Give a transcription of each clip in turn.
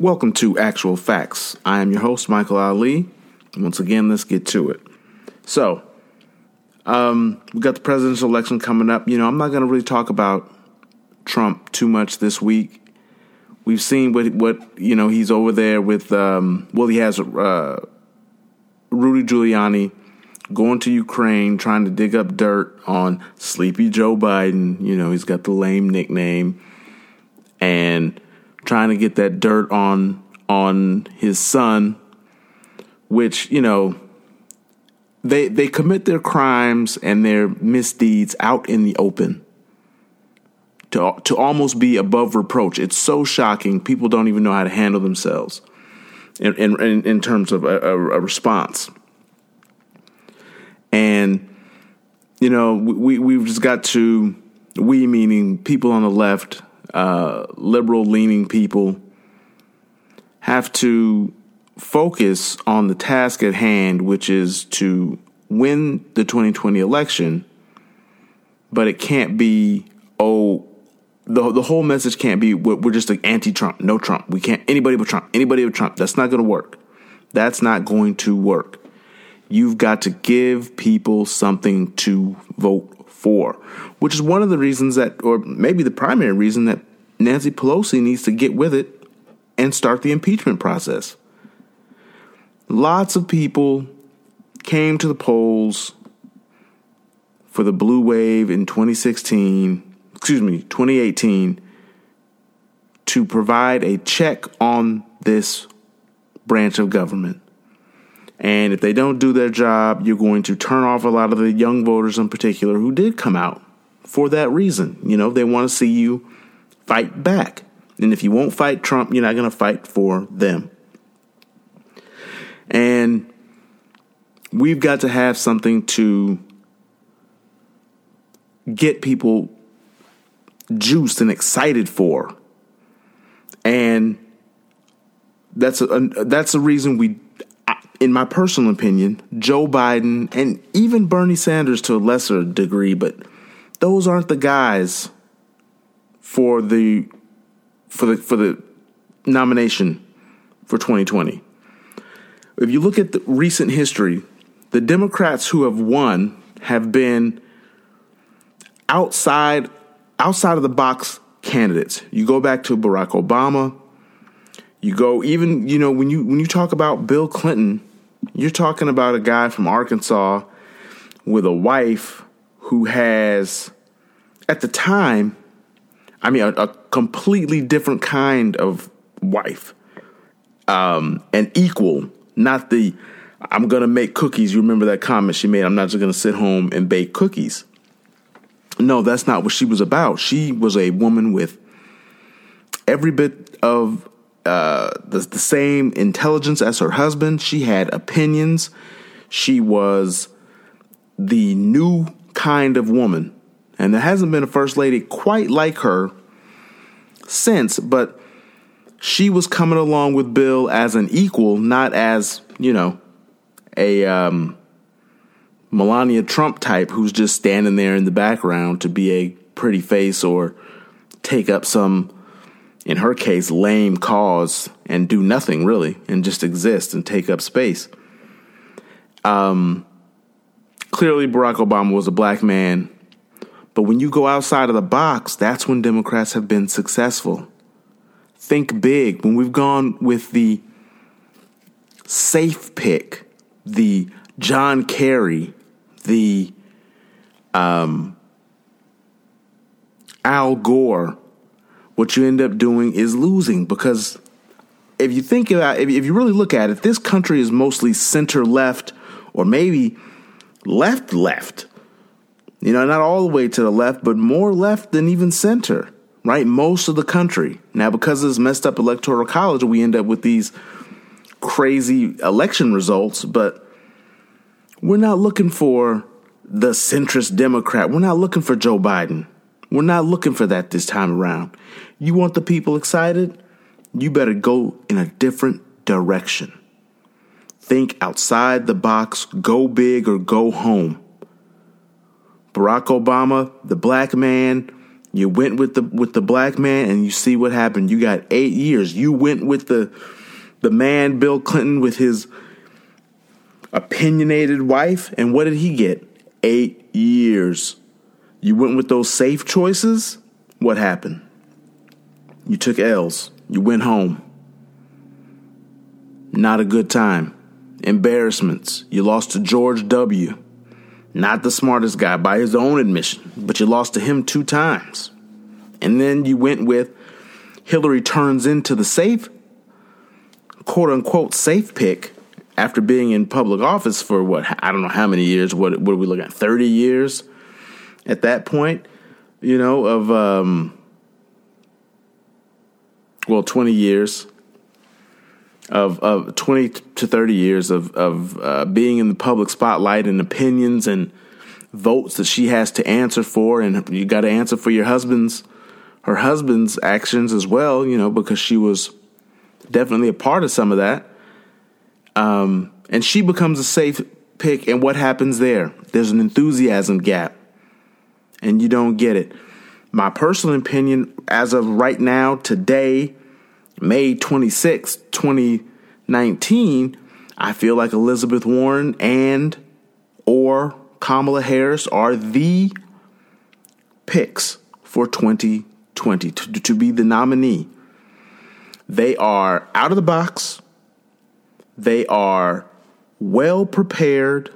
Welcome to Actual Facts. I am your host, Michael Ali. Once again, let's get to it. So, um, we got the presidential election coming up. You know, I'm not going to really talk about Trump too much this week. We've seen what what you know he's over there with. Um, well, he has uh, Rudy Giuliani going to Ukraine, trying to dig up dirt on Sleepy Joe Biden. You know, he's got the lame nickname, and trying to get that dirt on on his son, which you know they they commit their crimes and their misdeeds out in the open to to almost be above reproach. It's so shocking. People don't even know how to handle themselves in in, in terms of a, a, response. And you know, we we've just got to we meaning people on the left uh, liberal leaning people have to focus on the task at hand, which is to win the 2020 election. But it can't be, oh, the, the whole message can't be we're, we're just like anti Trump, no Trump. We can't, anybody but Trump, anybody but Trump. That's not going to work. That's not going to work. You've got to give people something to vote for, which is one of the reasons that, or maybe the primary reason that Nancy Pelosi needs to get with it and start the impeachment process. Lots of people came to the polls for the blue wave in 2016, excuse me, 2018 to provide a check on this branch of government. And if they don't do their job, you're going to turn off a lot of the young voters in particular who did come out for that reason. You know, they want to see you fight back. And if you won't fight Trump, you're not going to fight for them. And we've got to have something to get people juiced and excited for. And that's a, that's the reason we in my personal opinion, Joe Biden and even Bernie Sanders to a lesser degree, but those aren't the guys for the for the for the nomination for 2020. If you look at the recent history, the Democrats who have won have been outside outside of the box candidates. You go back to Barack Obama, you go even, you know, when you when you talk about Bill Clinton, you're talking about a guy from Arkansas with a wife who has, at the time, I mean, a, a completely different kind of wife, um, and equal, not the I'm gonna make cookies. You remember that comment she made? I'm not just gonna sit home and bake cookies. No, that's not what she was about. She was a woman with every bit of uh, the, the same intelligence as her husband. She had opinions. She was the new kind of woman. And there hasn't been a first lady quite like her since, but she was coming along with Bill as an equal, not as, you know, a um, Melania Trump type who's just standing there in the background to be a pretty face or take up some in her case, lame cause and do nothing really and just exist and take up space. Um, clearly, Barack Obama was a black man, but when you go outside of the box, that's when Democrats have been successful. Think big. When we've gone with the safe pick, the John Kerry, the um, Al Gore what you end up doing is losing because if you think about if, you really look at it, this country is mostly center left or maybe left left. You know, not all the way to the left, but more left than even center, right? Most of the country. Now, because of this messed up electoral college, we end up with these crazy election results, but we're not looking for the centrist Democrat. We're not looking for Joe Biden. We're not looking for that this time around. You want the people excited? You better go in a different direction. Think outside the box, go big or go home. Barack Obama, the black man, You went with the with the black man and you see what happened. You got 8 years. You went with the the man Bill Clinton with his opinionated wife and what did he get? 8 years. You went with those safe choices? What happened? You took L's. You went home. Not a good time. Embarrassments. You lost to George W. Not the smartest guy by his own admission, but you lost to him two times. And then you went with Hillary turns into the safe, quote unquote, safe pick after being in public office for what, I don't know how many years. What, what are we looking at? 30 years at that point, you know, of, um, well, 20 years of, of 20 to 30 years of, of uh, being in the public spotlight and opinions and votes that she has to answer for. And you got to answer for your husband's, her husband's actions as well, you know, because she was definitely a part of some of that. Um, and she becomes a safe pick. And what happens there? There's an enthusiasm gap, and you don't get it. My personal opinion, as of right now, today, May 26, 2019, I feel like Elizabeth Warren and or Kamala Harris are the picks for 2020 to, to be the nominee. They are out of the box. They are well prepared,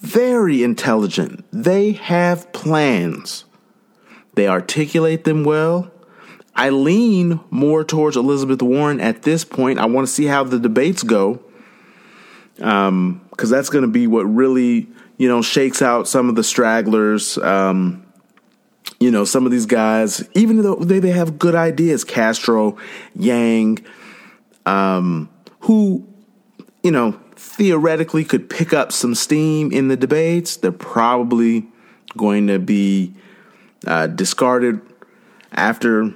very intelligent. They have plans. They articulate them well. I lean more towards Elizabeth Warren at this point. I want to see how the debates go, because um, that's going to be what really you know shakes out some of the stragglers. Um, you know, some of these guys, even though they, they have good ideas, Castro, Yang, um, who you know theoretically could pick up some steam in the debates, they're probably going to be uh, discarded after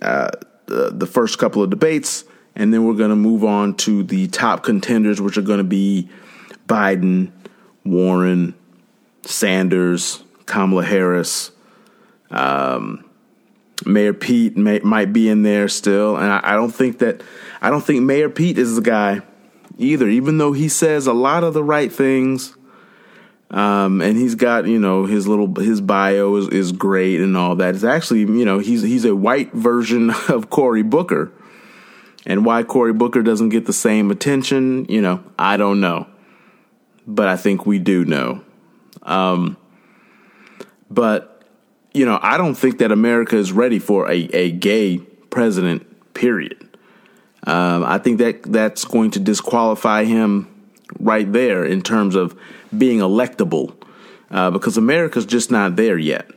uh, the, the first couple of debates, and then we're going to move on to the top contenders, which are going to be Biden, Warren, Sanders, Kamala Harris. Um, Mayor Pete may, might be in there still, and I, I, don't think that I don't think Mayor Pete is the guy either. Even though he says a lot of the right things, um, and he's got you know his little his bio is, is great and all that. It's actually you know he's he's a white version of Cory Booker, and why Cory Booker doesn't get the same attention, you know, I don't know, but I think we do know. Um, but you know, I don't think that America is ready for a, a gay president. Period. Um, I think that that's going to disqualify him right there in terms of being electable uh, because America's just not there yet.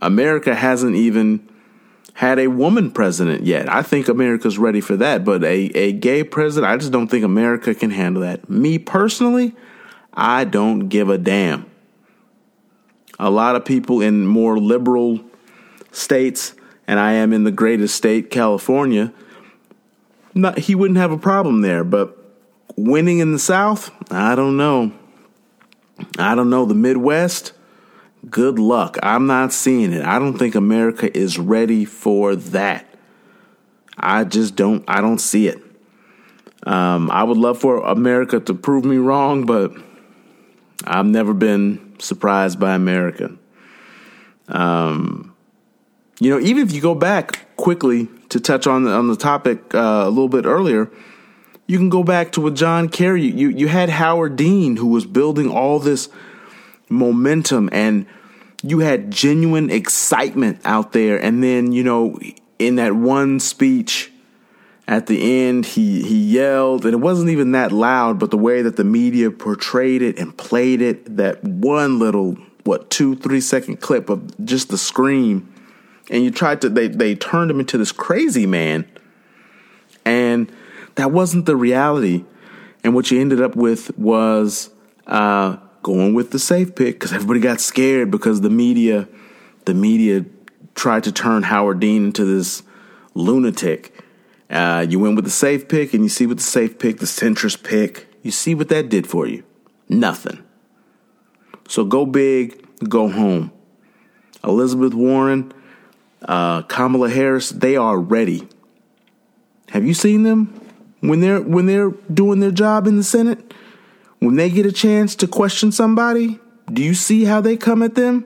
America hasn't even had a woman president yet. I think America's ready for that, but a, a gay president, I just don't think America can handle that. Me personally, I don't give a damn. A lot of people in more liberal states, and I am in the greatest state, California, not, he wouldn't have a problem there, but winning in the South, I don't know. I don't know. The Midwest, good luck. I'm not seeing it. I don't think America is ready for that. I just don't. I don't see it. Um, I would love for America to prove me wrong, but I've never been surprised by America. Um, you know, even if you go back quickly to touch on on the topic uh, a little bit earlier, you can go back to with John Kerry. You you had Howard Dean who was building all this momentum and you had genuine excitement out there and then you know in that one speech at the end he he yelled and it wasn't even that loud but the way that the media portrayed it and played it that one little what two three second clip of just the scream and you tried to they they turned him into this crazy man and that wasn't the reality. And what you ended up with was uh, going with the safe pick because everybody got scared because the media, the media tried to turn Howard Dean into this lunatic. Uh, you went with the safe pick, and you see what the safe pick, the centrist pick, you see what that did for you. Nothing. So go big, go home. Elizabeth Warren, uh, Kamala Harris, they are ready. Have you seen them when they're when they're doing their job in the Senate? When they get a chance to question somebody, do you see how they come at them?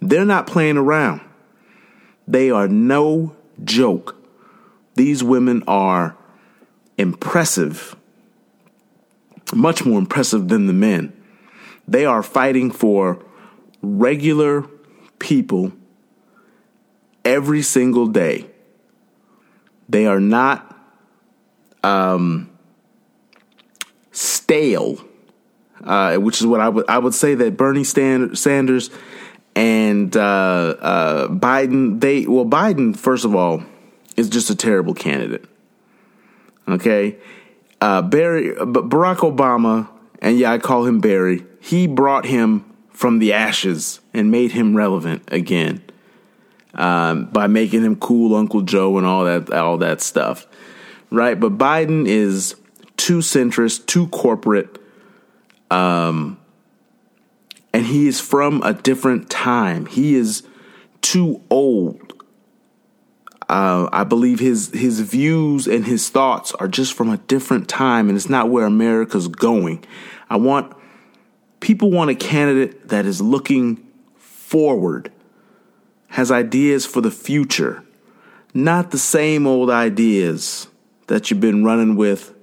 They're not playing around. They are no joke. These women are impressive, much more impressive than the men. They are fighting for regular people every single day. They are not um, stale, uh, which is what I would I would say that Bernie Sanders and uh, uh, Biden they well Biden first of all is just a terrible candidate. Okay, uh, Barry, Barack Obama, and yeah, I call him Barry. He brought him from the ashes and made him relevant again um, by making him cool Uncle Joe and all that all that stuff, right? But Biden is too centrist, too corporate, um, and he is from a different time. He is too old. Uh, I believe his his views and his thoughts are just from a different time, and it's not where America's going. I want people want a candidate that is looking forward has ideas for the future, not the same old ideas that you've been running with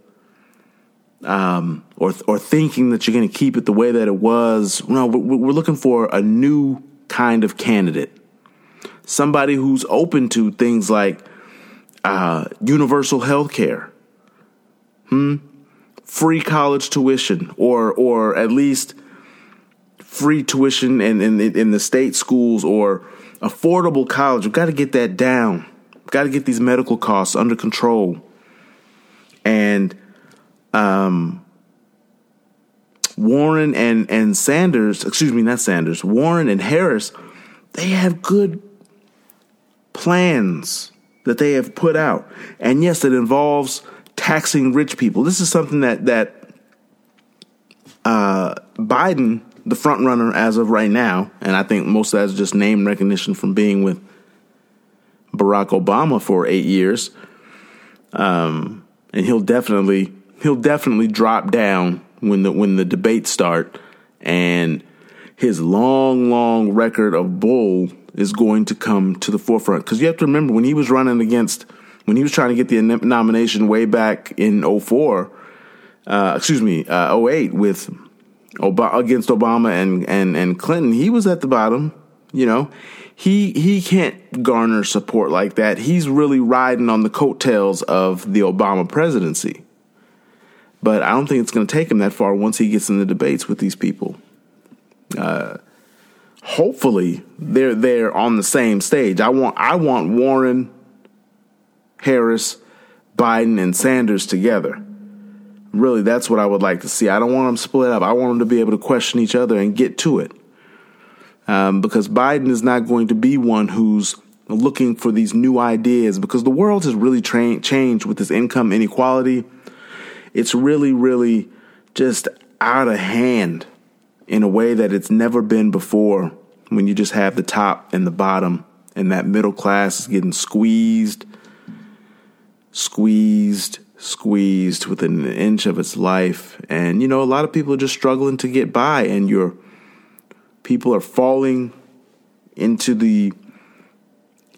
um, or or thinking that you're going to keep it the way that it was. No, we're looking for a new kind of candidate, somebody who's open to things like uh, universal health care, hmm? free college tuition, or or at least free tuition in, in, in the state schools or affordable college. We've got to get that down. We've got to get these medical costs under control. And um, Warren and, and Sanders, excuse me, not Sanders, Warren and Harris, they have good plans that they have put out. And yes, it involves taxing rich people. This is something that that uh, Biden the front runner as of right now, and I think most of that's just name recognition from being with Barack Obama for eight years. Um, and he'll definitely he'll definitely drop down when the when the debates start, and his long, long record of bull is going to come to the forefront. Because you have to remember when he was running against when he was trying to get the nomination way back in 04, uh, excuse me, uh, 08 with Against Obama and, and, and Clinton, he was at the bottom. You know, he he can't garner support like that. He's really riding on the coattails of the Obama presidency. But I don't think it's going to take him that far once he gets in the debates with these people. Uh, hopefully, they're they're on the same stage. I want I want Warren, Harris, Biden, and Sanders together. Really, that's what I would like to see. I don't want them split up. I want them to be able to question each other and get to it. Um, because Biden is not going to be one who's looking for these new ideas because the world has really tra- changed with this income inequality. It's really, really just out of hand in a way that it's never been before when you just have the top and the bottom and that middle class is getting squeezed, squeezed, squeezed within an inch of its life. And, you know, a lot of people are just struggling to get by, and your people are falling into the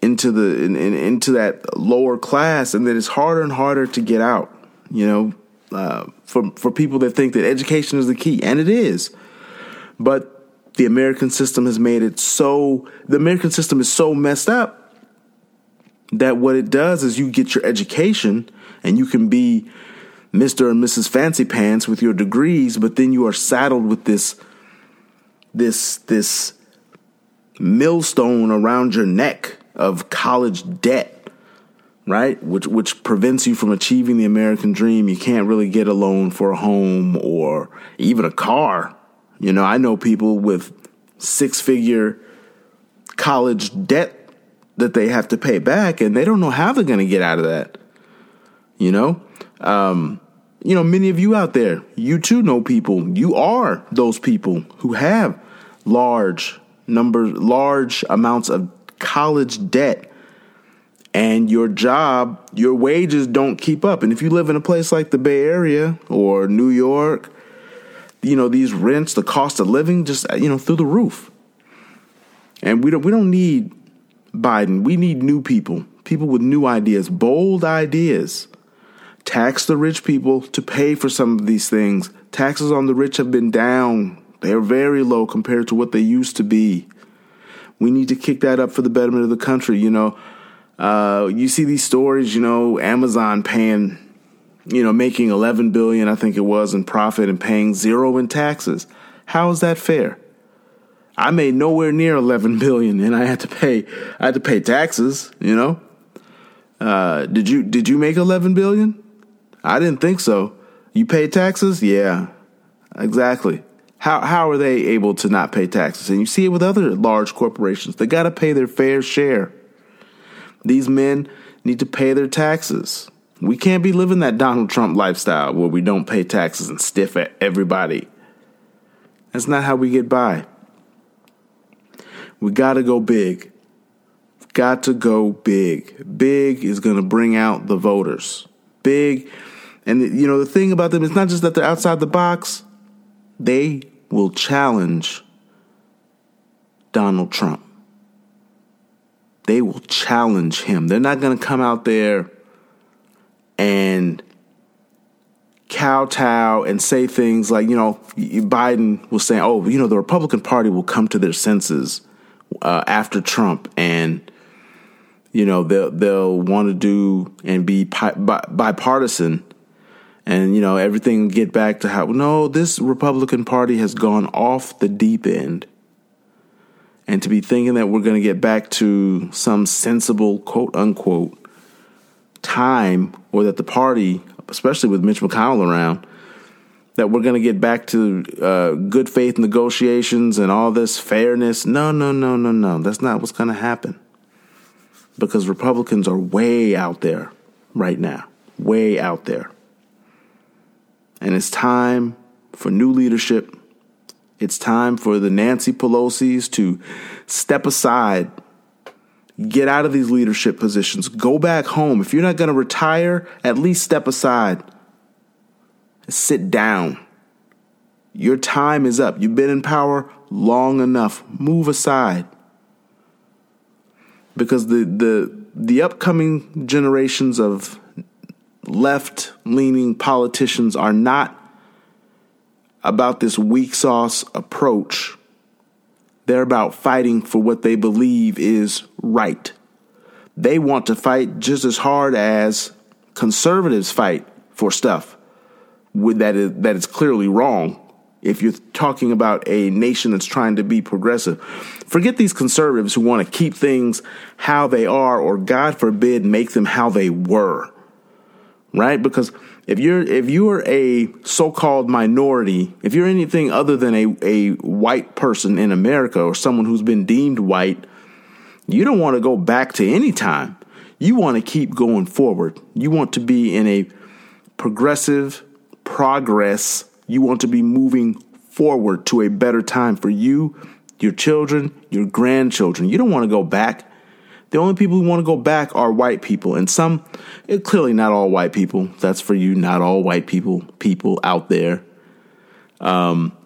into the in, in, into that lower class and then it's harder and harder to get out you know uh, for for people that think that education is the key and it is but the american system has made it so the american system is so messed up that what it does is you get your education and you can be Mr. and Mrs. Fancy Pants with your degrees, but then you are saddled with this this this millstone around your neck of college debt, right? Which which prevents you from achieving the American dream. You can't really get a loan for a home or even a car. You know, I know people with six-figure college debt that they have to pay back and they don't know how they're going to get out of that. You know, um, you know, many of you out there, you too know people. You are those people who have large numbers, large amounts of college debt and your job, your wages don't keep up. And if you live in a place like the Bay Area or New York, you know, these rents, the cost of living just, you know, through the roof. And we don't we don't need Biden. We need new people, people with new ideas, bold ideas. Tax the rich people to pay for some of these things. Taxes on the rich have been down. They're very low compared to what they used to be. We need to kick that up for the betterment of the country. You know, uh, you see these stories. You know, Amazon paying, you know, making eleven billion, I think it was, in profit and paying zero in taxes. How is that fair? I made nowhere near eleven billion, and I had to pay. I had to pay taxes. You know, uh, did you did you make eleven billion? I didn't think so. You pay taxes? Yeah, exactly. How how are they able to not pay taxes? And you see it with other large corporations. They got to pay their fair share. These men need to pay their taxes. We can't be living that Donald Trump lifestyle where we don't pay taxes and stiff at everybody. That's not how we get by. We got to go big. Got to go big. Big is going to bring out the voters. Big. And, you know, the thing about them is not just that they're outside the box, they will challenge Donald Trump. They will challenge him. They're not going to come out there and kowtow and say things like, you know, Biden was saying, oh, you know, the Republican Party will come to their senses uh, after Trump and you know they'll they'll want to do and be bipartisan and you know everything get back to how no this republican party has gone off the deep end. And to be thinking that we're going to get back to some sensible quote unquote time or that the party especially with mitch mcconnell around that we're going to get back to uh, good faith negotiations and all this fairness. No no no no no. That's not what's going to happen. Because republicans are way out there right now. Way out there and it's time for new leadership. It's time for the Nancy Pelosi's to step aside, get out of these leadership positions, go back home. If you're not going to retire, at least step aside, sit down. Your time is up. You've been in power long enough. Move aside. Because the the the upcoming generations of left leaning politicians are not about this weak sauce approach. They're about fighting for what they believe is right. They want to fight just as hard as conservatives fight for stuff that is, that is clearly wrong. If you're talking about a nation that's trying to be progressive, forget these conservatives who want to keep things how they are, or God forbid, make them how they were right? Because if you're if you are a so-called minority, if you're anything other than a, a white person in America or someone who's been deemed white, you don't want to go back to any time. You want to keep going forward. You want to be in a progressive progress. You want to be moving forward to a better time for you, your children, your grandchildren. You don't want to go back. The only people who want to go back are white people, and some, eh, clearly not all white people. That's for you, not all white people, people out there. Um,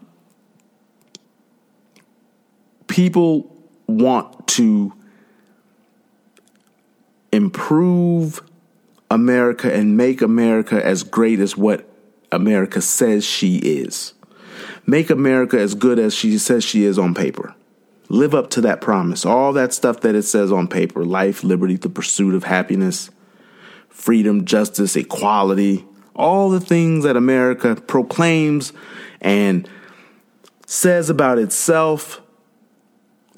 people want to improve America and make America as great as what America says she is. Make America as good as she says she is on paper. Live up to that promise. All that stuff that it says on paper life, liberty, the pursuit of happiness, freedom, justice, equality, all the things that America proclaims and says about itself.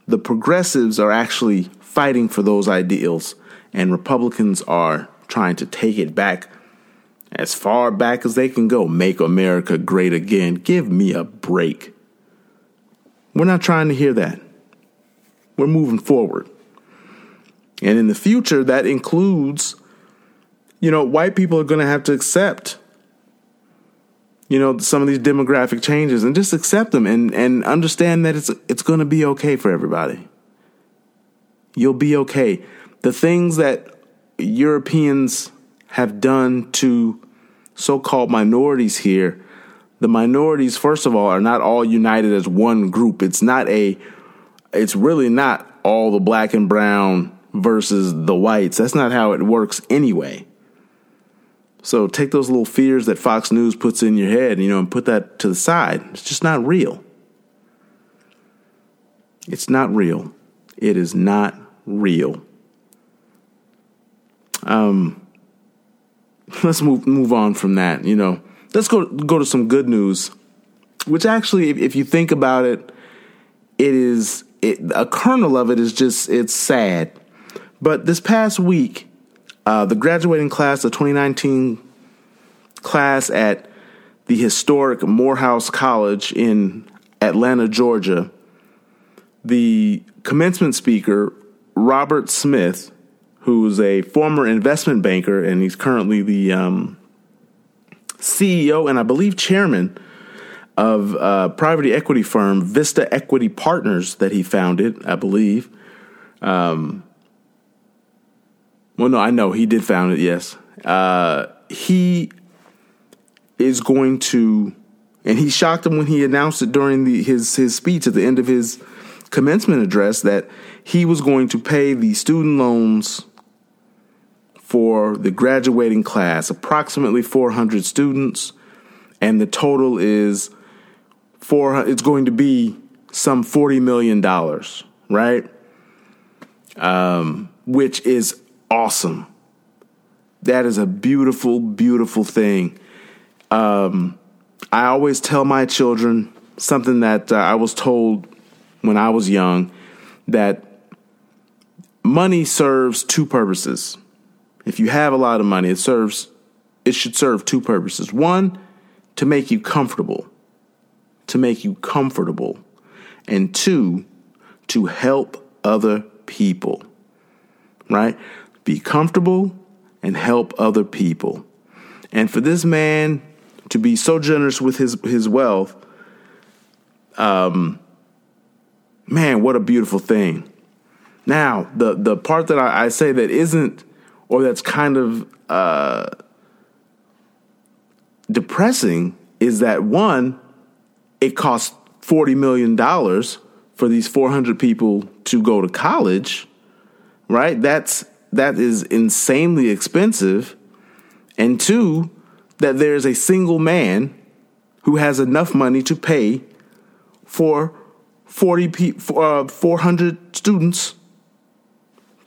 The progressives are actually fighting for those ideals, and Republicans are trying to take it back as far back as they can go. Make America great again. Give me a break. We're not trying to hear that. We're moving forward. And in the future, that includes, you know, white people are going to have to accept, you know, some of these demographic changes and just accept them and, and understand that it's, it's going to be okay for everybody. You'll be okay. The things that Europeans have done to so called minorities here, the minorities, first of all, are not all united as one group. It's not a, it's really not all the black and brown versus the whites. That's not how it works anyway. So take those little fears that Fox News puts in your head, you know, and put that to the side. It's just not real. It's not real. It is not real. Um, let's move move on from that. You know, let's go go to some good news, which actually, if, if you think about it, it is it, a kernel of it is just it's sad. But this past week, uh, the graduating class of 2019 class at the historic Morehouse College in Atlanta, Georgia, the commencement speaker, Robert Smith, who's a former investment banker and he's currently the um, CEO and I believe chairman of a private equity firm Vista Equity Partners that he founded, I believe. Um, well, no, I know he did found it. Yes, uh, he is going to, and he shocked him when he announced it during the, his his speech at the end of his commencement address that he was going to pay the student loans for the graduating class, approximately 400 students, and the total is four. It's going to be some 40 million dollars, right? Um, which is awesome. That is a beautiful, beautiful thing. Um, I always tell my children something that uh, I was told when I was young that money serves two purposes. If you have a lot of money, it serves it should serve two purposes. One, to make you comfortable. To make you comfortable. And two, to help other people. Right? Be comfortable and help other people. And for this man to be so generous with his his wealth, um, man, what a beautiful thing. Now, the the part that I, I say that isn't, or that's kind of uh, depressing, is that one, it costs forty million dollars for these four hundred people to go to college, right? That's that is insanely expensive, and two, that there's a single man who has enough money to pay for 40 pe- uh, 400 students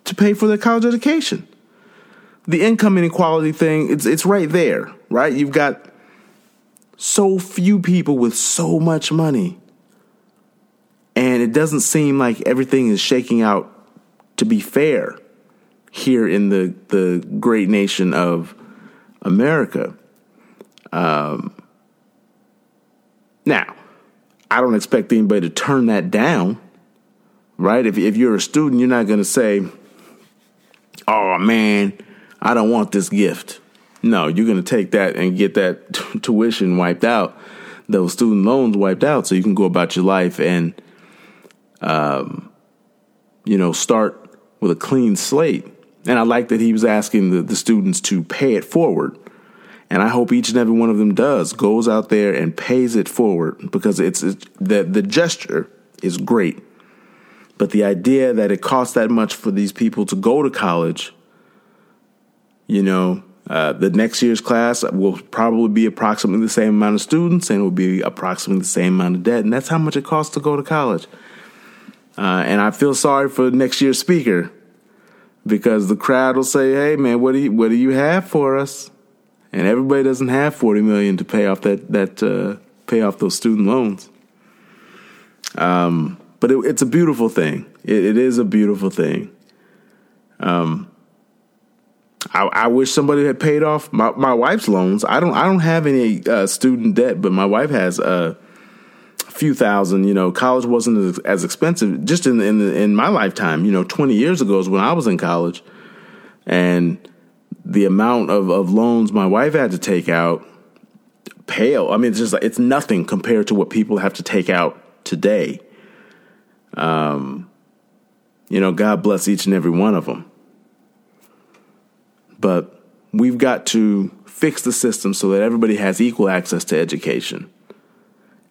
to pay for their college education. The income inequality thing, it's it's right there, right? You've got so few people with so much money. And it doesn't seem like everything is shaking out to be fair here in the the great nation of America. Um, now, I don't expect anybody to turn that down, right? If if you're a student, you're not going to say, "Oh man, I don't want this gift." No, you're going to take that and get that t- tuition wiped out, those student loans wiped out, so you can go about your life and, um, you know, start with a clean slate. And I like that he was asking the, the students to pay it forward. And I hope each and every one of them does goes out there and pays it forward because it's, it's the the gesture is great. But the idea that it costs that much for these people to go to college, you know, uh, the next year's class will probably be approximately the same amount of students and it will be approximately the same amount of debt. And that's how much it costs to go to college. Uh, and I feel sorry for next year's speaker because the crowd will say, "Hey, man, what do you what do you have for us?" And everybody doesn't have forty million to pay off that that uh, pay off those student loans. Um, but it, it's a beautiful thing. It, it is a beautiful thing. Um, I, I, wish somebody had paid off my, my wife's loans. I don't I don't have any uh, student debt, but my wife has a few thousand. You know, college wasn't as, as expensive just in in in my lifetime. You know, twenty years ago is when I was in college, and the amount of, of loans my wife had to take out pale. I mean, it's just it's nothing compared to what people have to take out today. Um, you know, God bless each and every one of them. But we've got to fix the system so that everybody has equal access to education.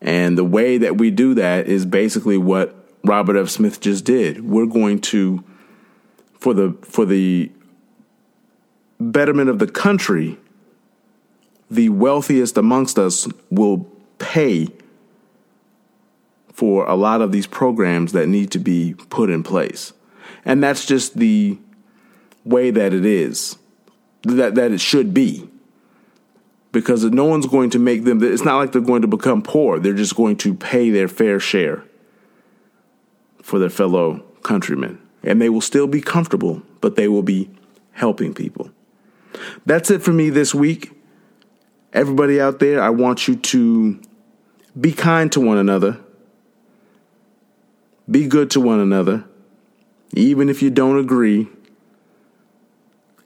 And the way that we do that is basically what Robert F. Smith just did. We're going to for the for the betterment of the country, the wealthiest amongst us will pay for a lot of these programs that need to be put in place. And that's just the way that it is, that, that it should be. Because no one's going to make them, it's not like they're going to become poor. They're just going to pay their fair share for their fellow countrymen. And they will still be comfortable, but they will be helping people. That's it for me this week. Everybody out there, I want you to be kind to one another. Be good to one another, even if you don't agree.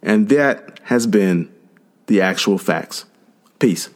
And that has been the actual facts. Peace.